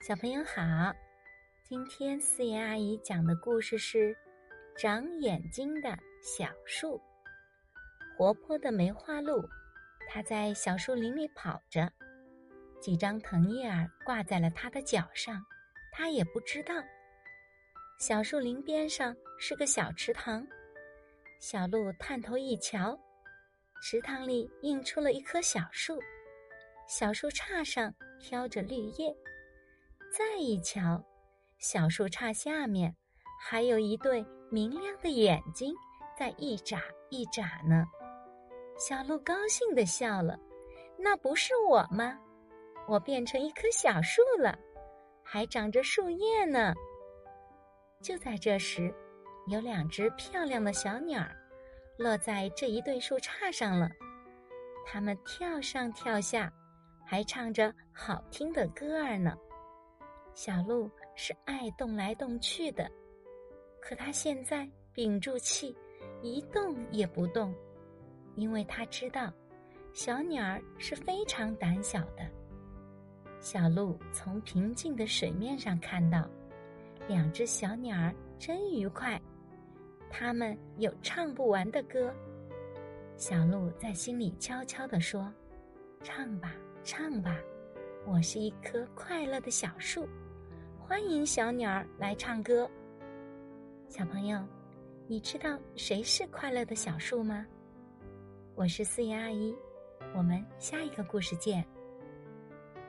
小朋友好，今天四爷阿姨讲的故事是《长眼睛的小树》。活泼的梅花鹿，它在小树林里跑着，几张藤叶儿挂在了它的脚上，它也不知道。小树林边上是个小池塘，小鹿探头一瞧，池塘里映出了一棵小树，小树杈上飘着绿叶。再一瞧，小树杈下面还有一对明亮的眼睛在一眨一眨呢。小鹿高兴地笑了：“那不是我吗？我变成一棵小树了，还长着树叶呢。”就在这时，有两只漂亮的小鸟落在这一对树杈上了。它们跳上跳下，还唱着好听的歌儿呢。小鹿是爱动来动去的，可它现在屏住气，一动也不动，因为它知道，小鸟是非常胆小的。小鹿从平静的水面上看到，两只小鸟儿真愉快，它们有唱不完的歌。小鹿在心里悄悄地说：“唱吧，唱吧。”我是一棵快乐的小树，欢迎小鸟儿来唱歌。小朋友，你知道谁是快乐的小树吗？我是四叶阿姨，我们下一个故事见。